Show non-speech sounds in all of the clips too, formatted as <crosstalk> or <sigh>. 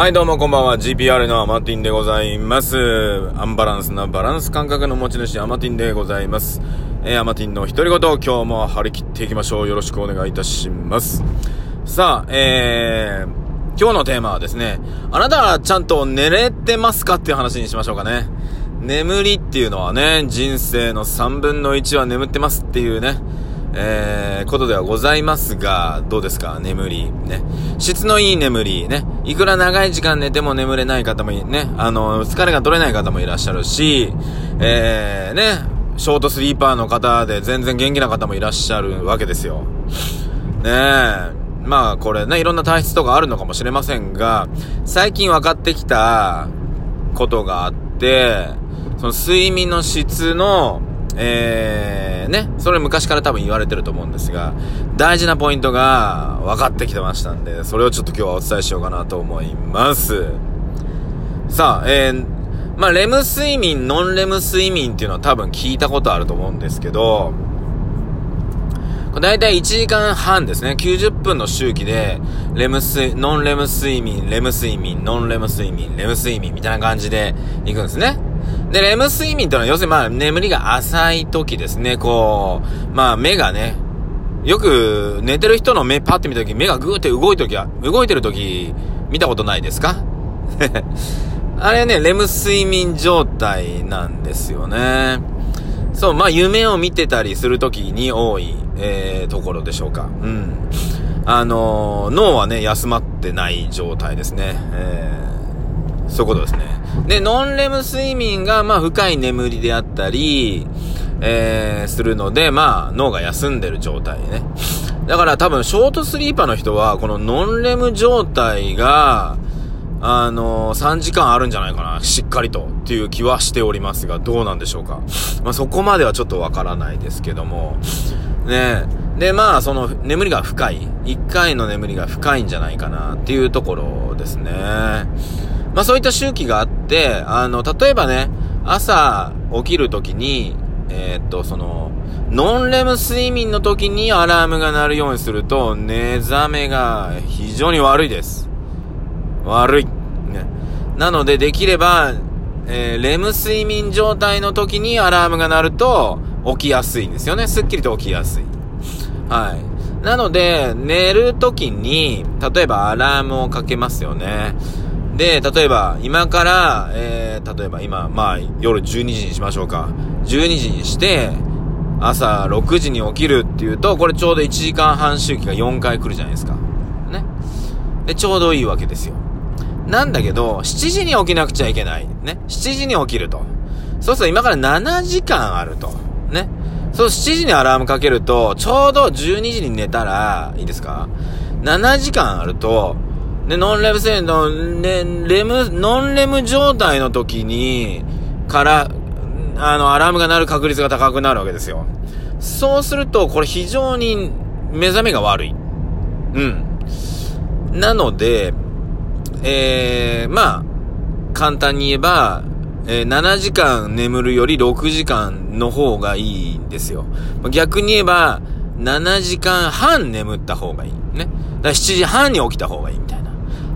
はい、どうもこんばんは。GPR のアマティンでございます。アンバランスなバランス感覚の持ち主、アマティンでございます。えー、アマティンの独り言、今日も張り切っていきましょう。よろしくお願いいたします。さあ、えー、今日のテーマはですね、あなたはちゃんと寝れてますかっていう話にしましょうかね。眠りっていうのはね、人生の3分の1は眠ってますっていうね、えー、ことではございますが、どうですか？眠り。ね。質のいい眠り。ね。いくら長い時間寝ても眠れない方もいね。あの、疲れが取れない方もいらっしゃるし、えー、ね。ショートスリーパーの方で全然元気な方もいらっしゃるわけですよ。ねえ。まあこれね、いろんな体質とかあるのかもしれませんが、最近分かってきたことがあって、その睡眠の質の、えー、ね、それ昔から多分言われてると思うんですが、大事なポイントが分かってきてましたんで、それをちょっと今日はお伝えしようかなと思います。さあ、えー、まあ、レム睡眠、ノンレム睡眠っていうのは多分聞いたことあると思うんですけど、だいたい1時間半ですね。90分の周期で、レム睡、ノンレム睡眠、レム睡眠、ノンレム睡眠、レム睡眠みたいな感じで行くんですね。で、レム睡眠ってのは要するにまあ眠りが浅い時ですね。こう、まあ目がね、よく寝てる人の目パッて見た時目がグーって動いた時は、動いてる時見たことないですか？<laughs> あれね、レム睡眠状態なんですよね。そう、まあ夢を見てたりする時に多い、えー、ところでしょうか。うん。あのー、脳はね、休まってない状態ですね。えー、そういうことですね。で、ノンレム睡眠が、まあ深い眠りであったり、えー、するので、まあ脳が休んでる状態ね。だから多分ショートスリーパーの人は、このノンレム状態が、あのー、3時間あるんじゃないかな。しっかりと。っていう気はしておりますが、どうなんでしょうか。まあ、そこまではちょっとわからないですけども。ねで、まあ、その、眠りが深い。1回の眠りが深いんじゃないかな。っていうところですね。まあ、そういった周期があって、あの、例えばね、朝起きるときに、えー、っと、その、ノンレム睡眠の時にアラームが鳴るようにすると、目覚めが非常に悪いです。悪い。ね。なので、できれば、えー、レム睡眠状態の時にアラームが鳴ると、起きやすいんですよね。すっきりと起きやすい。はい。なので、寝る時に、例えばアラームをかけますよね。で、例えば、今から、えー、例えば今、まあ、夜12時にしましょうか。12時にして、朝6時に起きるっていうと、これちょうど1時間半周期が4回来るじゃないですか。ね。で、ちょうどいいわけですよ。なんだけど、7時に起きなくちゃいけない。ね。7時に起きると。そうすると今から7時間あると。ね。そう、7時にアラームかけると、ちょうど12時に寝たら、いいですか ?7 時間あると、で、ノンレム性の、レ、レム、ノンレム状態の時に、から、あの、アラームが鳴る確率が高くなるわけですよ。そうすると、これ非常に目覚めが悪い。うん。なので、えー、まあ、簡単に言えば、えー、7時間眠るより6時間の方がいいんですよ。逆に言えば、7時間半眠った方がいい。ね。だ7時半に起きた方がいいみたい。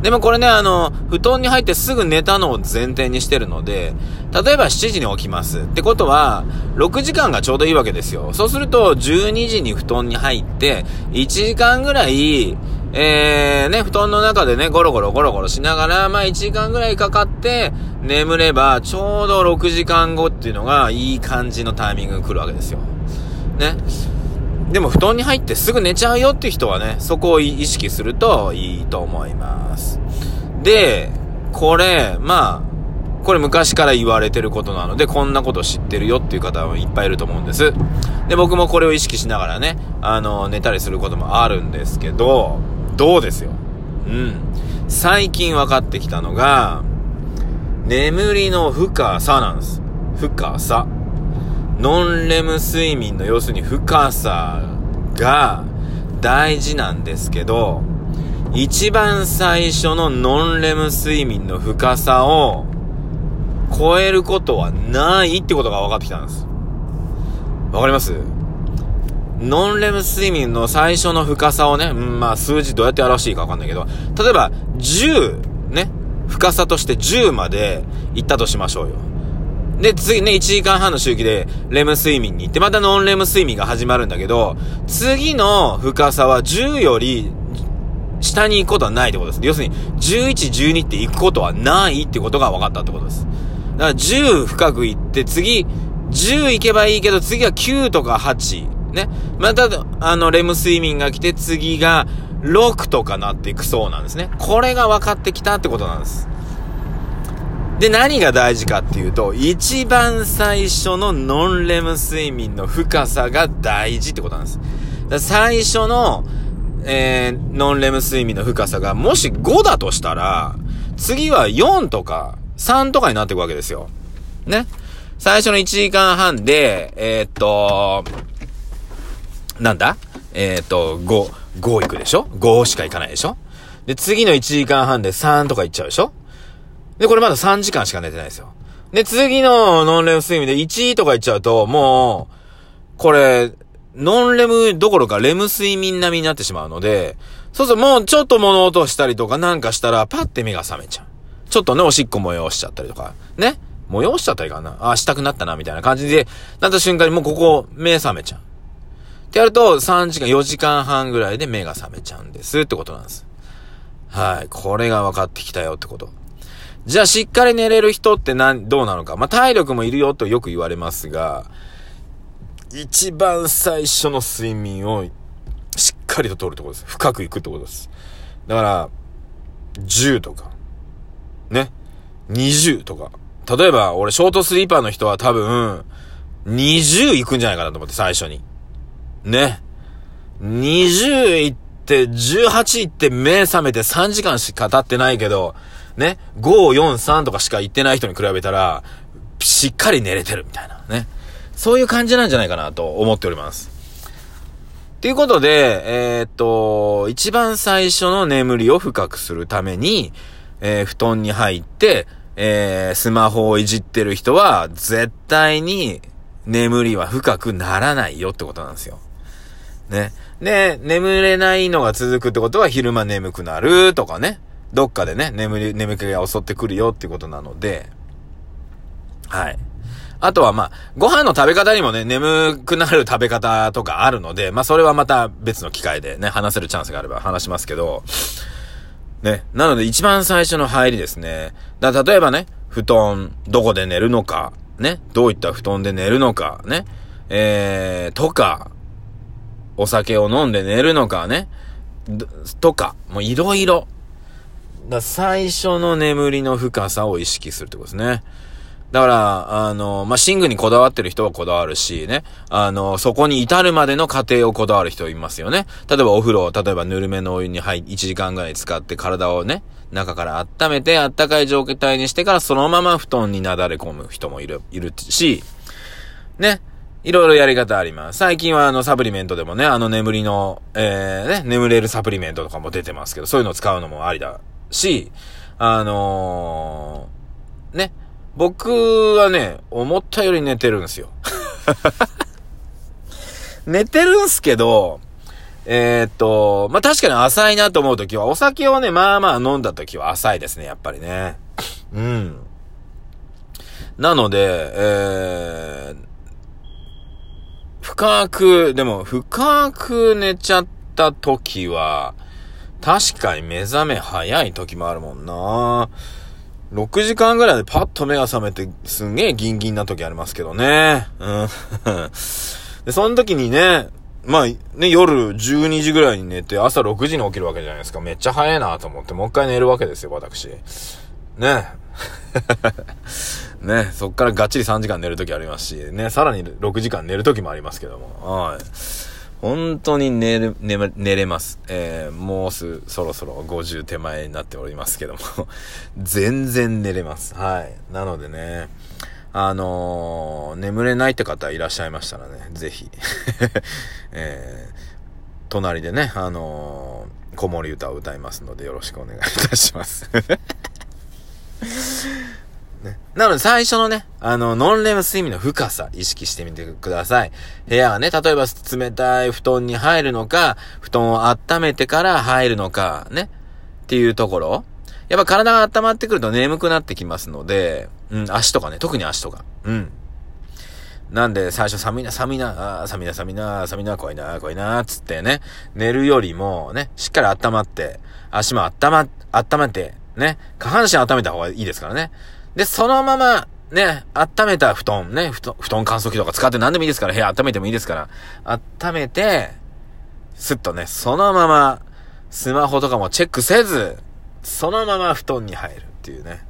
でもこれね、あの、布団に入ってすぐ寝たのを前提にしてるので、例えば7時に起きます。ってことは、6時間がちょうどいいわけですよ。そうすると、12時に布団に入って、1時間ぐらい、えー、ね、布団の中でね、ゴロゴロゴロゴロしながら、まあ1時間ぐらいかかって、眠れば、ちょうど6時間後っていうのが、いい感じのタイミングが来るわけですよ。ね。でも布団に入ってすぐ寝ちゃうよっていう人はね、そこを意識するといいと思います。で、これ、まあ、これ昔から言われてることなので、こんなこと知ってるよっていう方はいっぱいいると思うんです。で、僕もこれを意識しながらね、あの、寝たりすることもあるんですけど、どうですよ。うん。最近分かってきたのが、眠りの深さなんです。深さ。ノンレム睡眠の要するに深さが大事なんですけど、一番最初のノンレム睡眠の深さを超えることはないってことが分かってきたんです。わかります？ノンレム睡眠の最初の深さをね、うん、まあ数字どうやって表していいかわかんないけど、例えば10、ね、深さとして10まで行ったとしましょうよ。で、次ね、1時間半の周期でレム睡眠に行って、またノンレム睡眠が始まるんだけど、次の深さは10より下に行くことはないってことです。要するに、11、12って行くことはないってことが分かったってことです。だから10深く行って、次、10行けばいいけど、次は9とか8。ね。また、あの、レム睡眠が来て、次が6とかなっていくそうなんですね。これが分かってきたってことなんです。で、何が大事かっていうと、一番最初のノンレム睡眠の深さが大事ってことなんです。だ最初の、えー、ノンレム睡眠の深さが、もし5だとしたら、次は4とか3とかになっていくわけですよ。ね。最初の1時間半で、えー、っと、なんだ？えー、っと、5、5行くでしょ ?5 しか行かないでしょ？で、次の1時間半で3とか行っちゃうでしょ？で、これまだ3時間しか寝てないですよ。で、次のノンレム睡眠で1とか行っちゃうと、もう、これ、ノンレムどころかレム睡眠並みになってしまうので、そうそう、もうちょっと物音したりとかなんかしたら、パッて目が覚めちゃう。ちょっとね、おしっこ催しちゃったりとか、ね？催しちゃったりかな。あ、したくなったな、みたいな感じで、なった瞬間にもうここ、目覚めちゃう。ってやると、3時間、4時間半ぐらいで目が覚めちゃうんですってことなんです。はい。これが分かってきたよってこと。じゃあしっかり寝れる人って何、どうなのか。まあ、体力もいるよとよく言われますが、一番最初の睡眠をしっかりと取るってことです。深くいくってことです。だから、10とか、ね、20とか。例えば、俺、ショートスリーパーの人は多分、20いくんじゃないかなと思って、最初に。ね。20いって、18いって目覚めて3時間しか経ってないけど、ね、5、4、3とかしか行ってない人に比べたら、しっかり寝れてるみたいなね。そういう感じなんじゃないかなと思っております。ということで、えー、っと、一番最初の眠りを深くするために、えー、布団に入って、えー、スマホをいじってる人は、絶対に眠りは深くならないよってことなんですよ。ね。で、眠れないのが続くってことは昼間眠くなるとかね。どっかでね、眠り、眠気が襲ってくるよってことなので、はい。あとはまあ、ご飯の食べ方にもね、眠くなる食べ方とかあるので、まあそれはまた別の機会でね、話せるチャンスがあれば話しますけど、ね。なので一番最初の入りですね。だ例えばね、布団、どこで寝るのか、ね。どういった布団で寝るのか、ね。えー、とか、お酒を飲んで寝るのかね。とか、もういろいろ。だ最初の眠りの深さを意識するってことですね。だから、あの、まあ、寝具にこだわってる人はこだわるし、ね。あの、そこに至るまでの過程をこだわる人いますよね。例えばお風呂を、例えばぬるめのお湯に入1時間ぐらい使って体をね、中から温めて、あったかい状態にしてからそのまま布団になだれ込む人もいる、いるし、ね。いろいろやり方あります。最近はあのサプリメントでもね、あの眠りの、えー、ね、眠れるサプリメントとかも出てますけど、そういうのを使うのもありだし、あのー、ね、僕はね、思ったより寝てるんですよ。<laughs> 寝てるんすけど、えー、っと、まあ、確かに浅いなと思うときは、お酒をね、まあまあ飲んだときは浅いですね、やっぱりね。うん。なので、えー、深く、でも、深く寝ちゃったときは、確かに目覚め早いときもあるもんな6時間ぐらいでパッと目が覚めて、すんげえギンギンな時ありますけどね。うん。<laughs> で、その時にね、まあ、ね、夜12時ぐらいに寝て、朝6時に起きるわけじゃないですか。めっちゃ早いなと思って、もう一回寝るわけですよ、私。ね。<laughs> ね、そっからがっちり3時間寝る時ありますし、ね、さらに6時間寝る時もありますけども。はい。本当に寝れ、寝寝れます。えー、もうす、そろそろ50手前になっておりますけども <laughs> 全然寝れます。はい。なのでね、あのー、眠れないって方いらっしゃいましたらね、ぜひ <laughs> えー、隣でね、あのー、子守歌を歌いますのでよろしくお願いいたします <laughs> ね。なので最初のね、あの、ノンレム睡眠の深さ意識してみてください。部屋がね、例えば冷たい布団に入るのか、布団を温めてから入るのか、ね。っていうところ。やっぱ体が温まってくると眠くなってきますので、うん、足とかね、特に足とか。うん。なんで、最初寒いな、寒いな、あ寒いな、寒いな、寒いな、怖いな、怖いな、つってね、寝るよりも、ね、しっかり温まって、足も温ま、温めて、ね、下半身温めた方がいいですからね。で、そのまま、ね、温めた布団、ね、布団、布団乾燥機とか使って何でもいいですから、部屋温めてもいいですから、温めて、すっとね、そのまま、スマホとかもチェックせず、そのまま布団に入るっていうね。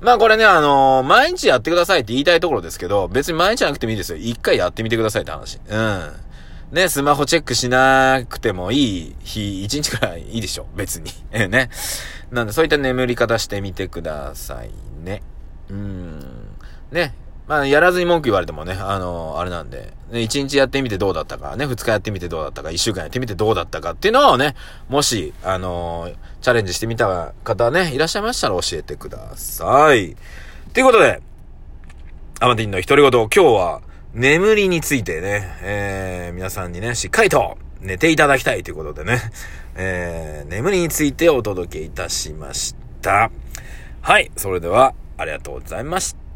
まあこれね、あのー、毎日やってくださいって言いたいところですけど、別に毎日じゃなくてもいいですよ。一回やってみてくださいって話。うん。ね、スマホチェックしなくてもいい日、一日くらいいいでしょ。別に。え <laughs> ね。なんで、そういった眠り方してみてくださいね。うん。ね。まあ、やらずに文句言われてもね、あのー、あれなんで、ね、1日やってみてどうだったか、ね、2日やってみてどうだったか、1週間やってみてどうだったかっていうのをね、もし、あのー、チャレンジしてみた方ね、いらっしゃいましたら教えてください。ということで、アマティンの独り言、今日は、眠りについてね、えー、皆さんにね、しっかりと寝ていただきたいということでね、えー、眠りについてお届けいたしました。はい、それでは、ありがとうございました。